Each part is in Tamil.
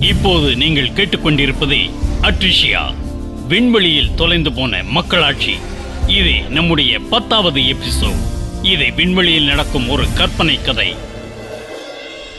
இப்போது நீங்கள் கேட்டுக்கொண்டிருப்பது அட்ரிஷியா. விண்வெளியில் தொலைந்து போன மக்களாட்சி. இது நம்முடைய பத்தாவது எபிசோட். இது விண்வெளியில் நடக்கும் ஒரு கற்பனை கதை.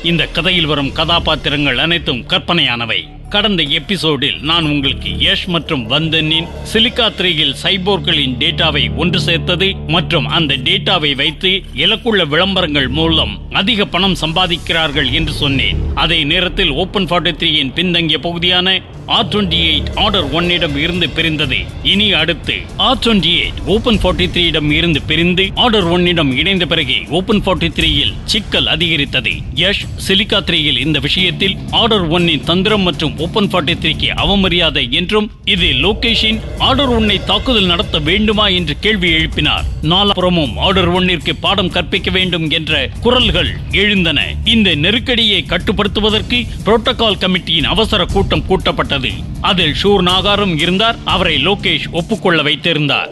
இந்த கதையில் வரும் கதாபாத்திரங்கள் அனைத்தும் கற்பனையானவை. கடந்த எபிசோடில் நான் உங்களுக்கு யஷ் மற்றும் வந்தனின் சிலிக்கா த்ரீயில் சைபோர்களின் டேட்டாவை ஒன்று சேர்த்தது மற்றும் அந்த டேட்டாவை வைத்து இலக்குள்ள விளம்பரங்கள் மூலம் அதிக பணம் சம்பாதிக்கிறார்கள் என்று சொன்னேன். அதே நேரத்தில் ஓபன் ஃபார்ட்டி த்ரீயின் பின்தங்கிய பகுதியான ஆர் டுவெண்ட்டி எயிட் ஆர்டர் ஒன்னிடம் இருந்து பிரிந்தது. இனி அடுத்து R twenty eight open forty த்ரீயிடம் இருந்து பிரிந்து ஆர்டர் ஒன்னிடம் இணைந்த பிறகு ஓபன் ஃபார்ட்டி த்ரீயில் சிக்கல் அதிகரித்தது. யஷ் சிலிக்கா த்ரீயில் இந்த விஷயத்தில் ஆர்டர் ஒன்னின் தந்திரம் மற்றும் ஓபன் ஃபார்ட்டி த்ரீக்கு அவமரியாதை என்றும் இது லோகேஷின் ஆர்டர் ஒன்னை தாக்குதல் நடத்த வேண்டுமா என்று கேள்வி எழுப்பினார். நாலாபுறமும் ஆர்டர் ஒன்னிற்கு பாடம் கற்பிக்க வேண்டும் என்ற குரல்கள் எழுந்தன. இந்த நெருக்கடியை கட்டுப்படுத்துவதற்கு புரோட்டோகால் கமிட்டியின் அவசர கூட்டம் கூட்டப்பட்டது. அதில் ஷூர் நாகாரும் இருந்தார் அவரை லோகேஷ் ஒப்புக்கொள்ள வைத்திருந்தார்.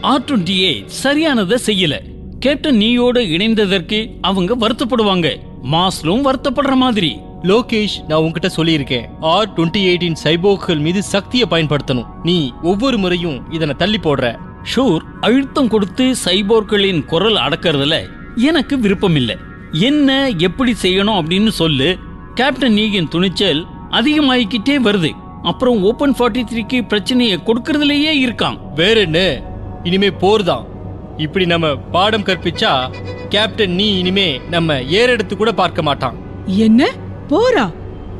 ஆர் டுவெண்ட்டி சரியானதை செய்யல. கேப்டன் நீயோடு இணைந்ததற்கு அவங்க வருத்தப்படுவாங்க. மாஸ்லும் வருத்தப்படுற மாதிரி. லோகேஷ் நான் உன்கிட்ட சொல்லியிருக்கேன். ஆர் டுவெண்ட்டி எயிட்டின் சைபோக்கள் மீது சக்தியை பயன்படுத்தணும். நீ ஒவ்வொரு முறையும் இதனை தள்ளி போடுற. ஷூர் அழுத்தம் கொடுத்து சைபோர்களின் குரல் அடக்கறதுல எனக்கு விருப்பம் இல்லை என்ன எப்படி செய்யணும் அப்படின்னு சொல்லு. கேப்டன் நீகின் துணிச்சல் அதிகமாகிக்கிட்டே வருது. அப்புறம் ஓபன் ஃபார்ட்டி த்ரீக்கு பிரச்சனையை கொடுக்கறதுலயே இருக்கான். வேற என்ன? இனிமே போர் தான். இப்படி நம்ம பாடம் கற்பிச்சா கேப்டன் நீ இனிமே நம்ம ஏறெடுத்து கூட பார்க்க மாட்டான். என்ன? போரா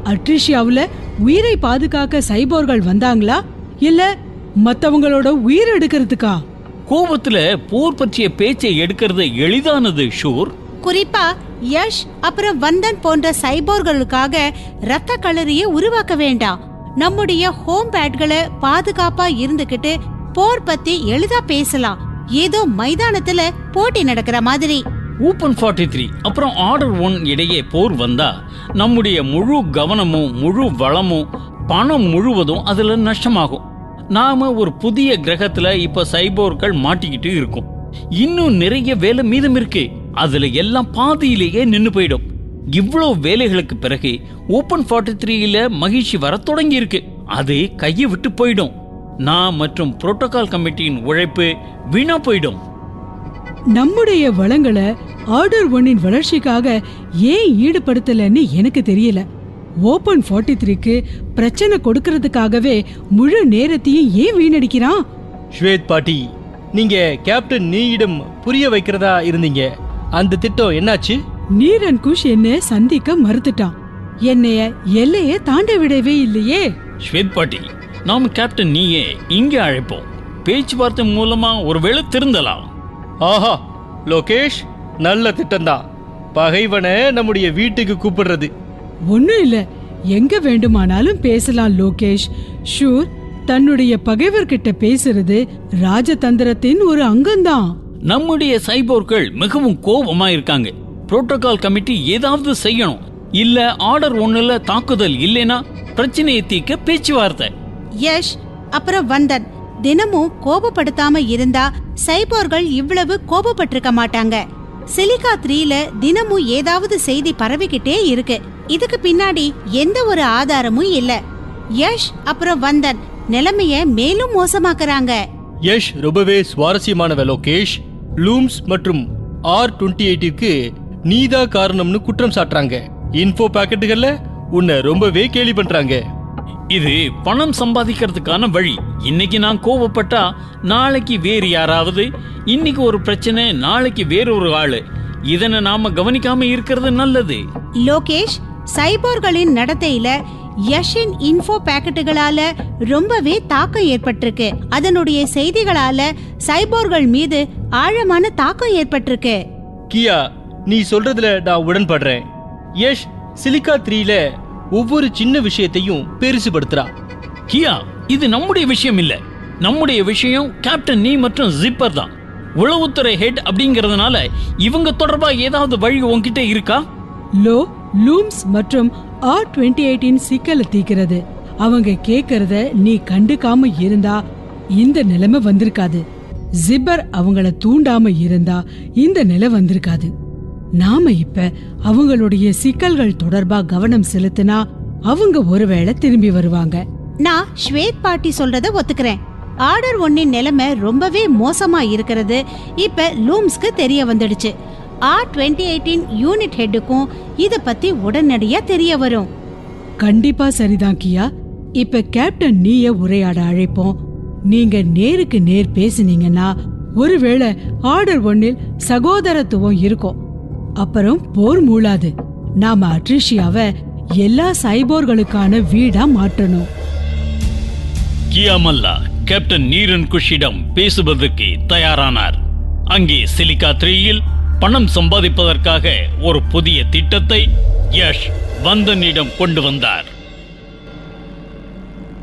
அட்ரிஷியாவுல உயிரை பாதுகாக்க சைபோர்கள் வந்தாங்களா? இல்ல மத்தவங்களோட உயிர் எடுக்கிறதுக்கா? கோபத்துல போர் பற்றிய பேச்சை எடுக்கிறது எளிதானது ஷூர். குறிப்பா யஷ் அப்புறம் வந்தன் போன்ற சைபோர்களுக்காக ரத்த களரியை உருவாக்க வேண்டாம். நம்முடைய ஹோம் பேட்களை பாதுகாப்பா இருந்துகிட்டு போர் பத்தி எளிதா பேசலாம். ஏதோ மைதானத்துல போட்டி நடக்கிற மாதிரி. ஓபன் ஃபார்ட்டி த்ரீ அப்புறம் ஆர்டர் ஒன் இடையே போர் வந்தா நம்முடைய முழு கவனமும் முழு வளமும் பணம் முழுவதும் அதுல நஷ்டமாகும். நாம ஒரு புதிய கிரகத்துல இப்ப சைபோர்கள் மாட்டிக்கிட்டு இருக்கோம். இன்னும் நிறைய வேலை மீதம் இருக்கு. அதுல எல்லாம் பாதியிலேயே நின்னு போயிடும். இவ்வளவு வேலைகளுக்கு பிறகு ஓபன் ஃபார்ட்டி த்ரீல மகிழ்ச்சி வர தொடங்கி இருக்கு அது கையை விட்டு போயிடும். நான் மற்றும் புரோட்டோகால் கமிட்டியின் உழைப்பு வீணா போயிடும். நம்முடைய வளங்களை ஆர்டர் ஒன்னின் வளர்ச்சிக்காக ஏன் ஈடுபடுத்தலன்னு எனக்கு தெரியல. ஓபன் ஃபார்ட்டி த்ரீக்கு பிரச்சனை கொடுக்கறதுக்காகவே முழு நேரத்தையும் ஏன் வீணடிக்கிறான்? ஸ்வேத் பாட்டி நீங்க கேப்டன் நீயிடம் புரிய வைக்கிறதா இருந்தீங்க? அந்த திட்டம் என்னாச்சு? நீரன் குஷ் என்ன சந்திக்க மறுத்துட்டான். என்னைய எல்லைய தாண்ட விடவே இல்லையே. ஸ்வேத் பாட்டி நாம் கேப்டன் நீயே இங்கே அழைப்போம். பேச்சுவார்த்தை மூலமா ஒருவேளை திருந்தலாம். ஆஹா லோகேஷ் நல்ல திட்டம்தான். பகைவனை நம்முடைய வீட்டுக்கு கூப்பிடுறது. ஒண்ணும் இல்ல. எங்க வேண்டுமானாலும் பேசலாம் லோகேஷ். ஷூர் தன்னுடைய பகைவர்கிட்ட பேசுறது ராஜதந்திரத்தின் ஒரு அங்கம்தான். நம்முடைய சைபோர்கள் மிகவும் கோபமா இருக்காங்க புரோட்டோகால் கமிட்டி ஏதாவது செய்யணும். இல்ல ஆர்டர் ஒண்ணுல தாக்குதல் இல்லைனா பிரச்சனையை தீர்க்க பேச்சுவார்த்தை. யஷ் அப்புறம் வந்தன். தினமும் கோபப்படுத்தாம இருந்தா சைபோர்கள் இவ்வளவு கோபப்பட்டிருக்க மாட்டாங்க. சிலிகா த்ரீல தினமும் ஏதாவது செய்தி பரவிக்கிட்டே இருக்கு. இதுக்கு பின்னாடி எந்த ஒரு ஆதாரமும் இல்ல. யஷ் அப்புறம் வந்தன். நிலைமைய மேலும் மோசமாக்குறாங்க. யஷ் ரொம்பவே சுவாரஸ்யமானவ லோகேஷ். லூம்ஸ் மற்றும் ஆர் டுவெண்ட்டி எயிட்டிற்கு நீதா காரணம்னு குற்றம் சாட்டுறாங்க. இன்ஃபோ பாக்கெட்டுகள்ல உன்னை ரொம்பவே கேலி பண்றாங்க. இது பணம் சம்பாதிக்கிறதுக்கான வழி. இன்னைக்கு நான் கோவப்பட்டா நாளைக்கு வேறு யாராவது. இன்னைக்கு ஒரு பிரச்சனை நாளைக்கு வேறொரு ஆளு. இதனை நாம கவனிக்காம இருக்கிறது நல்லது. லோகேஷ் சைபோர்களின் நடத்தையில யஷின் இன்ஃபோ பாக்கெட்டுகளால ரொம்பவே தாக்கம் ஏற்பட்டிருக்கு. அதனுடைய செய்திகளால சைபோர்கள் மீது ஆழமான தாக்கம் ஏற்பட்டிருக்கு. கியா நீ சொல்றதுல நான் உடன்படுறேன். யஷ் சிலிக்கா த்ரீல ஒவ்வொரு சின்ன விஷயத்தையும் பெருசுபடுத்துறா. கியா இது நம்முடைய விஷயம் இல்ல. நம்முடைய விஷயம் கேப்டன் நீ மற்றும் ஜிப்பர் தான். உளவுத்துறை ஹெட் அப்படிங்கறதுனால இவங்க தொடர்பா ஏதாவது வழி உன்கிட்ட இருக்கா? லோ லூம்ஸ் மற்றும் ஆர் டுவெண்ட்டி எயிட்டின் சிக்கலை தீக்கிறது அவங்க கேக்குறத நீ கண்டுக்காம இருந்தா இந்த நிலைமை வந்திருக்காது. ஜிப்பர் அவங்கள தூண்டாம இருந்தா இந்த நிலை வந்திருக்காது. நாம இப்ப அவங்களுடைய சிக்கல்கள் தொடர்பா கவனம் செலுத்தினா அவங்க ஒருவேளை திரும்பி வருவாங்க. நான் ஸ்வேத் பாட்டி சொல்றத ஒத்துக்கிறேன். ஆர்டர் ஒன்னின் நிலைமை ரொம்பவே மோசமா இருக்கிறது. இப்ப லூம்ஸ்க்கு தெரிய வந்துடுச்சு. ஆர் டுவெண்ட்டி எயிட்டின் யூனிட் ஹெட்டுக்கும் இத பத்தி உடனடியா தெரிய வரும். கண்டிப்பா சரிதான் கியா. இப்ப கேப்டன் நீய உரையாட அழைப்போம். நீங்க நேருக்கு நேர் பேசுனீங்கன்னா ஒருவேளை ஆர்டர் ஒன்னில் சகோதரத்துவம் இருக்கும் அப்புறம் போர் மூளாது நாம அட்ரிஷியாவ எல்லா சைபோர்களுக்கான வீடா மாற்றணும். கியாமல்லா கேப்டன் நீரன் குஷிடம் பேசுவதற்கு தயாரானார். அங்கே சிலிகா த்ரீயில் பணம் சம்பாதிப்பதற்காக ஒரு புதிய திட்டத்தை யஷ் வந்தனிடம் கொண்டு வந்தார்.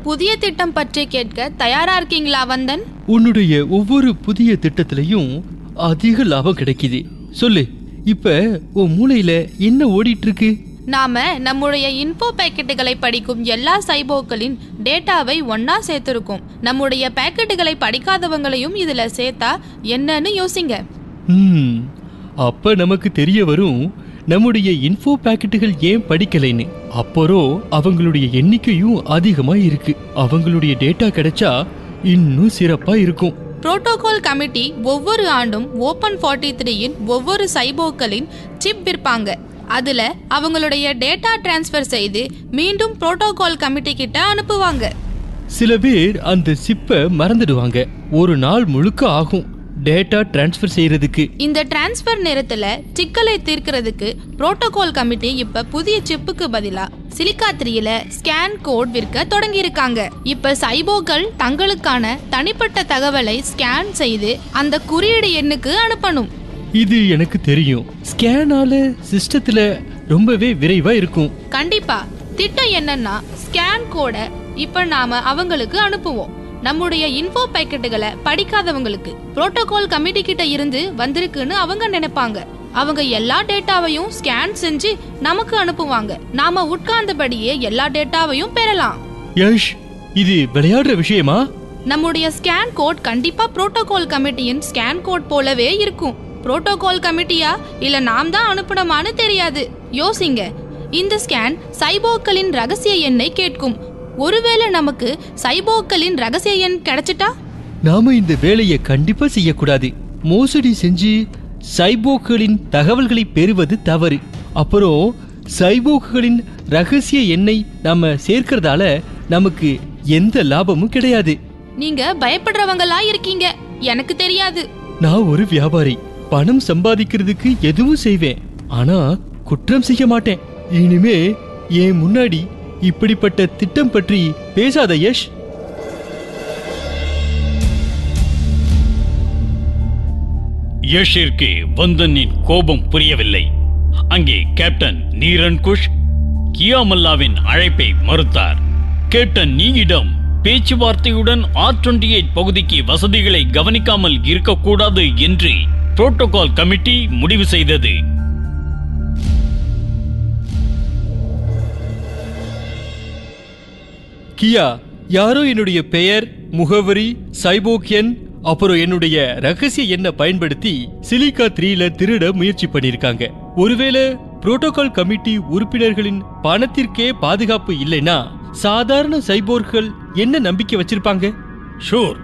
புதிய திட்டம் பற்றி கேட்க தயாரா இருக்கீங்களா வந்தன்? உன்னுடைய ஒவ்வொரு புதிய திட்டத்திலையும் அதிக லாபம் கிடைக்குது. சொல்லு. இப்ப உன் மூளையில என்ன ஓடிட்டு இருக்கு நாம நம்முடைய இன்ஃபோ பேக்கெட்டுகளை படிக்கும் எல்லா சைபோக்களின் டேட்டாவை ஒன்னா சேர்த்திருக்கோம். நம்முடைய பேக்கெட்டுகளை படிக்காதவங்களையும் இதுல சேர்த்தா என்னன்னு யோசிங்க. ம், அப்ப நமக்கு தெரிய வரும் நம்முடைய இன்ஃபோ பாக்கெட்டுகள் ஏன் படிக்கலைன்னு. அப்புறம் அவங்களுடைய எண்ணிக்கையும் அதிகமா இருக்கு அவங்களுடைய டேட்டா கிடைச்சா இன்னும் சிறப்பா இருக்கும். புரோட்டோகால் கமிட்டி ஒவ்வொரு ஆண்டும் ஓப்பன் ஃபார்ட்டி த்ரீயின் ஒவ்வொரு சைபோக்களின் சிப் விற்பாங்க. அதுல அவங்களுடைய டேட்டா டிரான்ஸ்ஃபர் செய்து மீண்டும் புரோட்டோகால் கமிட்டி கிட்ட அனுப்புவாங்க. சில பேர் அந்த சிப்பை மறந்துடுவாங்க. ஒரு நாள் முழுக்க ஆகும். டேட்டா டிரான்ஸ்ஃபர் செய்யறதுக்கு. இந்த டிரான்ஸ்ஃபர் நேரத்துல சிக்கலை தீர்க்கிறதுக்கு புரோட்டோகால் கமிட்டி இப்ப புதிய சிப்புக்கு பதிலா சிலிக்கா த்ரீல ஸ்கேன் கோட் விற்க தொடங்கி இருக்காங்க இப்ப சைபோக்கள் தங்களுக்கான தனிப்பட்ட தகவலை ஸ்கேன் செய்து அந்த குறியீடு எண்ணுக்கு அனுப்பணும். இது எனக்கு தெரியும். ஸ்கேனால சிஸ்டத்துல ரொம்பவே விரைவா இருக்கும். கண்டிப்பா. திட்டம் என்னன்னா ஸ்கேன் கோட இப்ப நாம அவங்களுக்கு அனுப்புவோம். நம்முடைய இன்ஃபோ பேக்கெட்டுகளை படிக்காதவங்களுக்கு புரோட்டோகால் கமிட்டி கிட்ட இருந்து வந்திருக்குன்னு அவங்க நினைப்பாங்க. அவங்க எல்லா டேட்டாவையும் ஸ்கேன் செஞ்சு நமக்கு அனுப்புவாங்க. நாம உட்கார்ந்தபடியே எல்லா டேட்டாவையும் பெறலாம். யஷ் இது விளையாடுற விஷயமா? நம்முடைய ஸ்கேன் கோட் கண்டிப்பா புரோட்டோகால் கமிட்டியின் ஸ்கேன் கோட் போலவே இருக்கும். புரோட்டோகால் கமிட்டியா இல்ல நாம் தான் அனுப்பணுமான்னு தெரியாது. யோசிங்க. இந்த ஸ்கேன் சைபோக்களின் ரகசிய எண்ணை கேட்கும். ஒருவேளை நமக்கு சைபோக்களின் ரகசிய எண் கிடைச்சிட்டா? நாம இந்த வேலையை கண்டிப்பா செய்யக்கூடாது. மோசடி செஞ்சு சைபோக்குகளின் தகவல்களை பெறுவது தவறு. அப்புறம் சைபோக்குகளின் ரகசிய எண்ணை நாம சேர்க்கறதால நமக்கு எந்த லாபமும் கிடையாது. நீங்க பயப்படுறவங்களா இருக்கீங்க. எனக்கு தெரியாது. நான் ஒரு வியாபாரி. பணம் சம்பாதிக்கிறதுக்கு எதுவும் செய்வேன். ஆனா குற்றம் செய்ய மாட்டேன். இனிமே என் முன்னாடி இப்படிப்பட்ட திட்டம் பற்றி பேசாத யஷ். யஷிற்கு வந்தனின் கோபம் புரியவில்லை. அங்கே கேப்டன் நீரன் குஷ் கியாமல்லாவின் அழைப்பை மறுத்தார். கேப்டன் நீயிடம் பேச்சுவார்த்தையுடன் ஆர் டுவெண்டி எயிட் பகுதிக்கு வசதிகளை கவனிக்காமல் இருக்கக்கூடாது என்று புரோட்டோகால் கமிட்டி முடிவு செய்தது. கியா யாரோ என்னுடைய பெயர் முகவரி சைபோக்கியன் அப்புறம் என்னுடைய ரகசிய எண்ணை பயன்படுத்தி சிலிகா த்ரீல திருட முயற்சி பண்ணிருக்காங்க. ஒருவேளை புரோட்டோகால் கமிட்டி உறுப்பினர்களின் பணத்திற்கே பாதுகாப்பு இல்லைன்னா சாதாரண சைபோர்கள் என்ன நம்பிக்கை வச்சிருப்பாங்க? ஷூர்.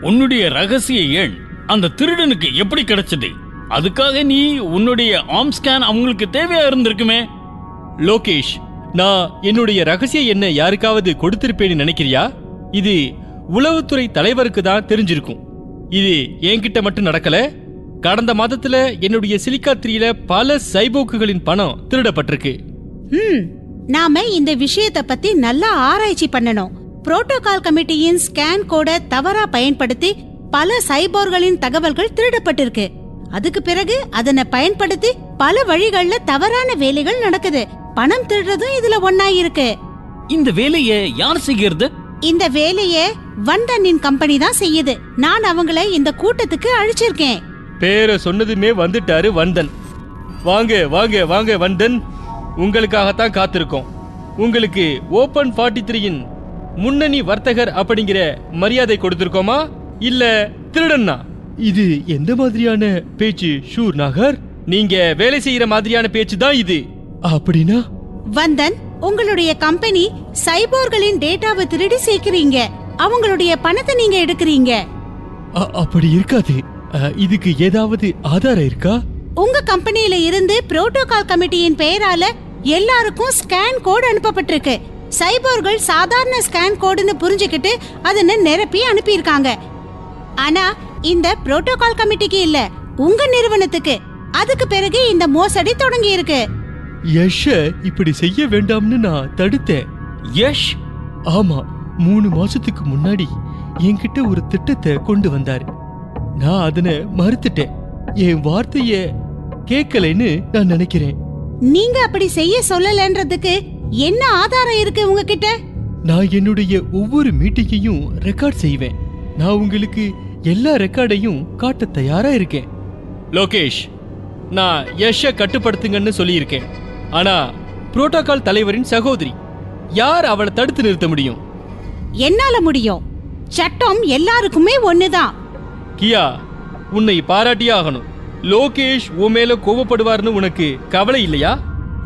உன்னுடைய ரகசிய எண் அந்த திருடனுக்கு எப்படி கிடைச்சது? அதுக்காக நீ உன்னுடைய ஆர்ம் ஸ்கேன் அவங்களுக்கு தேவையா இருந்திருக்குமே? லோகேஷ் நான் என்னுடைய ரகசிய எண்ணை யாருக்காவது கொடுத்திருப்பேன்னு நினைக்கிறியா? இது உளவுத்துறை தலைவருக்கு தான் தெரிஞ்சிருக்கும். இது என்கிட்ட மட்டும் நடக்கல. கடந்த மாதத்துல என்னுடைய சிலிக்கா த்ரீல பல சைபோக்குகளின் பணம் திருடப்பட்டிருக்கு. நாம இந்த விஷயத்த பத்தி நல்லா ஆராய்ச்சி பண்ணணும். புரோட்டோகால் கமிட்டியின் ஸ்கேன் கோட தவறா பயன்படுத்தி பல சைபோர்களின் தகவல்கள் திருடப்பட்டிருக்கு. அதுக்கு பிறகு அதனை பயன்படுத்தி பல வழிகள்ல தவறான வேலைகள் நடக்குது. பணம் திருடுறதும் இதுல ஒன்னா இருக்கு இந்த வேலையை யார் செய்கிறது? இந்த வேலைய வந்தனின் கம்பெனி தான் செய்யுது. நான் அவங்கள இந்த கூட்டத்துக்கு அழைச்சிருக்கேன். பேரை சொன்னதுமே வந்துட்டாரு வந்தன். வாங்க வாங்க வாங்க வந்தன். உங்களுக்காகத்தான் காத்திருக்கோம். உங்களுக்கு ஓபன் ஃபார்ட்டி த்ரீயின் முன்னணி வர்த்தகர் அப்படிங்கிற மரியாதை கொடுத்திருக்கோமா? இல்ல திருடன்னா? இது எந்த மாதிரியான பேச்சு ஷூர் நாகர்? நீங்க வேலை செய்யற மாதிரியான பேச்சு தான் இது. அப்படின்னா? வந்தன் உங்களுடைய கம்பெனி சைபோர்களின் டேட்டாவை திருடி சேர்க்கிறீங்க. அவங்களுடைய பணத்தை நீங்க எடுக்கிறீங்க. அப்படி இருக்காது. இதுக்கு ஏதாவது ஆதாரம் இருக்கா? உங்க கம்பெனியில இருந்து புரோட்டோகால் கமிட்டியின் பெயரால எல்லாருக்கும் ஸ்கேன் கோடு அனுப்பப்பட்டிருக்கு. சைபோர்கள் சாதாரண ஸ்கேன் கோடுன்னு புரிஞ்சுக்கிட்டு அதனை நிரப்பி அனுப்பியிருக்காங்க. ஆனா இந்த புரோட்டோகால் கமிட்டிக்கு இல்ல உங்க நிறுவனத்துக்கு. அதுக்கு பிறகு இந்த மோசடி தொடங்கி இருக்கு யஷ இப்படி செய்ய வேண்டாம்னு நான் தடுத்தேன். யஷ்? ஆமா மூணு மாசத்துக்கு முன்னாடி என்கிட்ட ஒரு திட்டத்தை கொண்டு வந்தாரு. நான் அதனை மறுத்துட்டேன். என் வார்த்தைய கேட்கலைன்னு நான் நினைக்கிறேன். நீங்க அப்படி செய்ய சொல்லலன்றதுக்கு என்ன ஆதாரம் இருக்கு உங்ககிட்ட? நான் என்னுடைய ஒவ்வொரு மீட்டிங்கையும் ரெக்கார்ட் செய்வேன். நான் உங்களுக்கு எல்லா ரெக்கார்டையும் காட்ட தயாரா இருக்கேன். லோகேஷ் நான் யஷ கட்டுப்படுத்துங்கன்னு சொல்லியிருக்கேன். ஆனா புரோட்டோகால் தலைவரின் சகோதரி யார் அவளை தடுத்து நிறுத்த முடியும்? என்னால முடியும். சட்டம் எல்லாருக்குமே ஒண்ணுதான். கியா உன்னை பாராட்டியே ஆகணும் லோகேஷ் உன் மேல கோபப்படுவார்னு உனக்கு கவலை இல்லையா?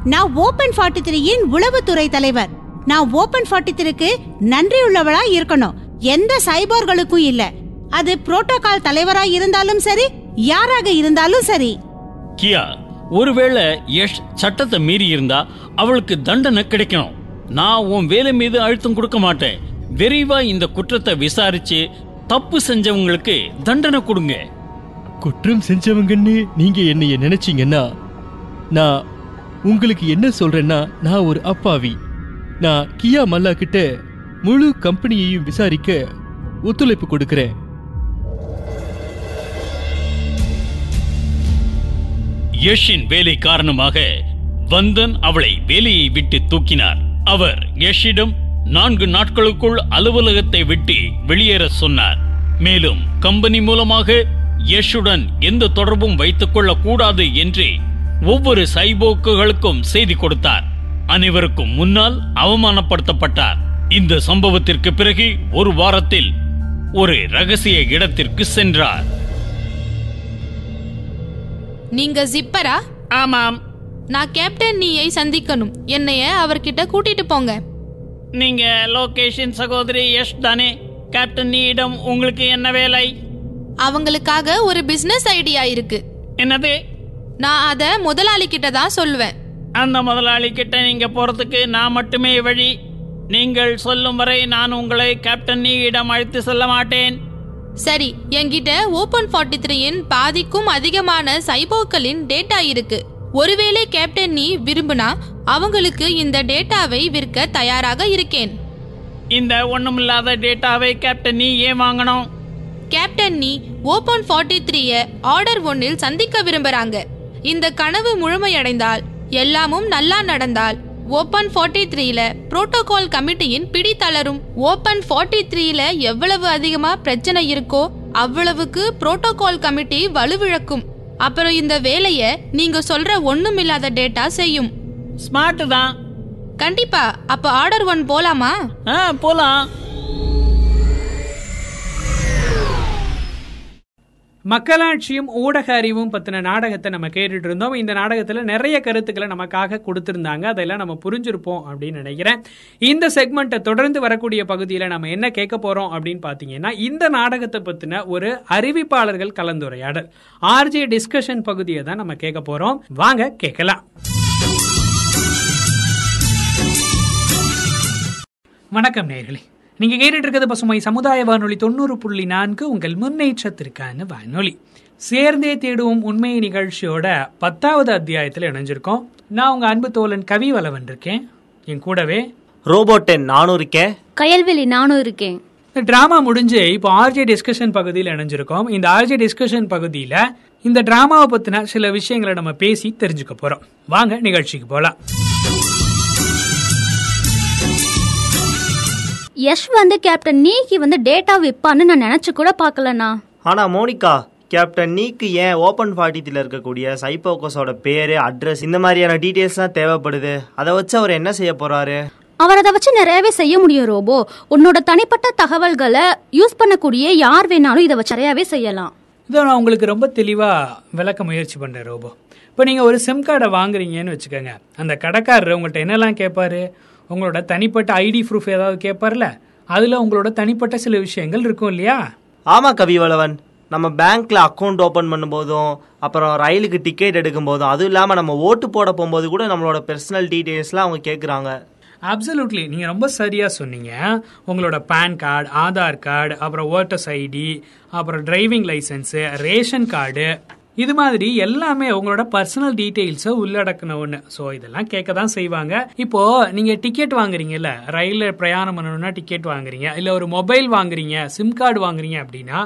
நான் ஓபன் ஃபார்ட்டி த்ரீயின் உளவுத்துறை தலைவர். நான் ஓபன் ஃபார்ட்டி த்ரீக்கு நன்றியுள்ளவளா இருக்கணும். எந்த சைபோர்களுக்கும் இல்ல. அது புரோட்டோகால் தலைவரா இருந்தாலும் சரி யாராக இருந்தாலும் சரி. கியா ஒருவேளை யஷ் சட்டத்தை மீறி இருந்தா அவளுக்கு தண்டனை கிடைக்கணும். நான் உன் வேலை மீது அழுத்தம் கொடுக்க மாட்டேன். விரைவா இந்த குற்றத்தை விசாரிச்சு தப்பு செஞ்சவங்களுக்கு தண்டனை கொடுங்க. குற்றம் செஞ்சவங்கன்னு நீங்க என்னைய நினைச்சீங்கன்னா நான் உங்களுக்கு என்ன சொல்றேன்னா நான் ஒரு அப்பாவி. நான் கியா மல்லா கிட்ட முழு கம்பெனியையும் விசாரிக்க ஒத்துழைப்பு கொடுக்கிறேன். யஷின் வேலை காரணமாக வந்தன் அவளை வேலையை விட்டு தூக்கினார். அவர் யஷிடம் நான்கு நாட்களுக்குள் அலுவலகத்தை விட்டு வெளியேற சொன்னார். மேலும் கம்பெனி மூலமாக யஷுடன் எந்த தொடர்பும் வைத்துக் கொள்ளக்கூடாது என்று ஒவ்வொரு சைபோக்குகளுக்கும் செய்தி கொடுத்தார். அனைவருக்கும் முன்னால் அவமானப்படுத்தப்பட்டார். இந்த சம்பவத்திற்கு பிறகு ஒரு வாரத்தில் ஒரு ரகசிய இடத்திற்கு சென்றார். நீங்க ஜிப்பரா ஆமாம். நான் கேப்டன் நீயை சந்திக்கணும். என்னைய அவர்கிட்ட கூட்டிட்டு போங்க. நீங்க லோகேஷின் சகோதரி யஷ் தானே? கேப்டன் நீயிடம் உங்களுக்கு என்ன வேலை? அவங்களுக்காக ஒரு பிசினஸ் ஐடியா இருக்கு. என்னது? நான் அத முதலாளி கிட்ட தான் சொல்லுவேன் அந்த முதலாளி கிட்ட நீங்க போறதுக்கு நான் மட்டுமே வழி. நீங்கள் சொல்லும் வரை நான் உங்களை கேப்டன் நீயிடம் அழைத்து செல்ல மாட்டேன். சரி என்கிட்ட ஓபன் ஃபார்ட்டி த்ரீயின் பாதிக்கும் அதிகமான சைபோக்களின் டேட்டா இருக்கு. ஒருவேளை கேப்டன் நீ விரும்புனா அவங்களுக்கு இந்த டேட்டாவை விற்க தயாராக இருக்கேன். இந்த ஒண்ணுமில்லாத டேட்டாவை கேப்டன் நீ ஏன் வாங்கணும்? கேப்டன் நீ ஓபன் ஃபார்ட்டி த்ரீய ஆர்டர் ஒன்னில் சந்திக்க விரும்புறாங்க. இந்த கனவு முழுமையடைந்தால் எல்லாமும் நல்லா நடந்தால் ஓபன் ஃபார்ட்டி த்ரீல புரோட்டோகால் கமிட்டியின் பிடி தளரும் ஓபன் ஃபார்ட்டி த்ரீல எவ்வளவு அதிகமா பிரச்சனை இருக்கோ அவ்வளவுக்கு புரோட்டோகால் கமிட்டி வலுவிழக்கும். அப்புறம் இந்த வேலைய நீங்க சொல்ற ஒண்ணுமில்லாத டேட்டா செய்யும். ஸ்மார்ட் தான். கண்டிப்பா. அப்ப ஆர்டர் ஒன் போலாமா? ஆ போலாம். மக்களாட்சியும் ஊடக அறிவும் பற்றின நாடகத்தை நம்ம கேட்டுட்டு இருந்தோம். இந்த நாடகத்தில் நிறைய கருத்துக்களை நமக்காக கொடுத்துருந்தாங்க. அதெல்லாம் நம்ம புரிஞ்சிருப்போம் அப்படின்னு நினைக்கிறேன். இந்த செக்மெண்ட்டை தொடர்ந்து வரக்கூடிய பகுதியில் நம்ம என்ன கேட்க போகிறோம் அப்படின்னு பார்த்தீங்கன்னா இந்த நாடகத்தை பற்றின ஒரு அறிவிப்பாளர்கள் கலந்துரையாடல். ஆர்ஜே டிஸ்கஷன் பகுதியை தான் நம்ம கேட்க போகிறோம் வாங்க கேட்கலாம். வணக்கம் நேர்களே. நீங்க கேட்டுட்டு இருக்கிறது பசுமை சமுதாய வானொலி தொண்ணூறு புள்ளி நான்கு உங்கள் முன்னேற்றத்திற்கான வானொலி. சேர்ந்தே தேடுவோம் உண்மை நிகழ்ச்சியோட பத்தாவது அத்தியாயத்தில் இணைஞ்சிருக்கோம். நான் உங்க அன்பு தோழன் கவி வலவன் இருக்கேன். என் கூடவே ரோபோட்டென் நானும் இருக்கேன் கயல்வெளி நானும் இருக்கேன் இந்த டிராமா முடிஞ்சு இப்போ ஆர்ஜே டிஸ்கஷன் பகுதியில் இணைஞ்சிருக்கோம். இந்த ஆர்ஜே டிஸ்கஷன் பகுதியில் இந்த டிராமாவை பற்றின சில விஷயங்களை நம்ம பேசி தெரிஞ்சுக்க போறோம். வாங்க நிகழ்ச்சிக்கு போலாம். யஷ் வந்து கேப்டன் நீக்கி வந்து டேட்டா விற்பான்னு நான் நினைச்சு கூட பார்க்கலண்ணா. ஆனா மோனிகா கேப்டன் நீக்கு ஏன் ஓப்பன் ஃபார்ட்டித்தில் இருக்கக்கூடிய சைபோகஸோட பேரு அட்ரஸ் இந்த மாதிரியான டீட்டெயில்ஸ்லாம் தேவைப்படுது? அதை வச்சு அவர் என்ன செய்ய போறாரு? அவர் அதை வச்சு நிறையவே செய்ய முடியும் ரோபோ. உன்னோட தனிப்பட்ட தகவல்களை யூஸ் பண்ணக்கூடிய யார் வேணாலும் இதை வச்சு நிறையவே செய்யலாம். இதை நான் உங்களுக்கு ரொம்ப தெளிவாக விளக்க முயற்சி பண்ணுறேன் ரோபோ. இப்போ நீங்கள் ஒரு சிம் கார்டை வாங்குறீங்கன்னு வச்சுக்கோங்க. அந்த கடைக்காரர் உங்கள்கிட்ட என்னெல்லாம் கேட்பாரு உங்களோட தனிப்பட்ட ஐடி ப்ரூஃப் ஏதாவது கேட்பார்ல அதில் உங்களோட தனிப்பட்ட சில விஷயங்கள் இருக்கும் இல்லையா? ஆமா கவிவளவன் நம்ம பேங்க்ல அக்கௌண்ட் ஓபன் பண்ணும்போதும் அப்புறம் ரயிலுக்கு டிக்கெட் எடுக்கும் போதும் அதுவும் இல்லாம நம்ம ஓட்டு போட போகும்போது கூட நம்மளோட பர்சனல் டீடைல்ஸ்லாம் அவங்க கேட்குறாங்க அப்சல்யூட்லி நீங்கள் ரொம்ப சரியாக சொன்னீங்க. உங்களோட பேன் கார்டு ஆதார் கார்டு அப்புறம் ஓட்டர்ஸ் ஐடி அப்புறம் டிரைவிங் லைசன்ஸு ரேஷன் கார்டு இது மாதிரி எல்லாமே உங்களோட பர்சனல் டீட்டெயில்ஸை உள்ளடக்கின ஒன்று ஸோ இதெல்லாம் கேட்க தான் செய்வாங்க. இப்போ நீங்க டிக்கெட் வாங்குறீங்கல்ல ரயிலில் பிரயாணம் பண்ணணும்னா டிக்கெட் வாங்குறீங்க. இல்லை ஒரு மொபைல் வாங்குறீங்க சிம் கார்டு வாங்குறீங்க அப்படின்னா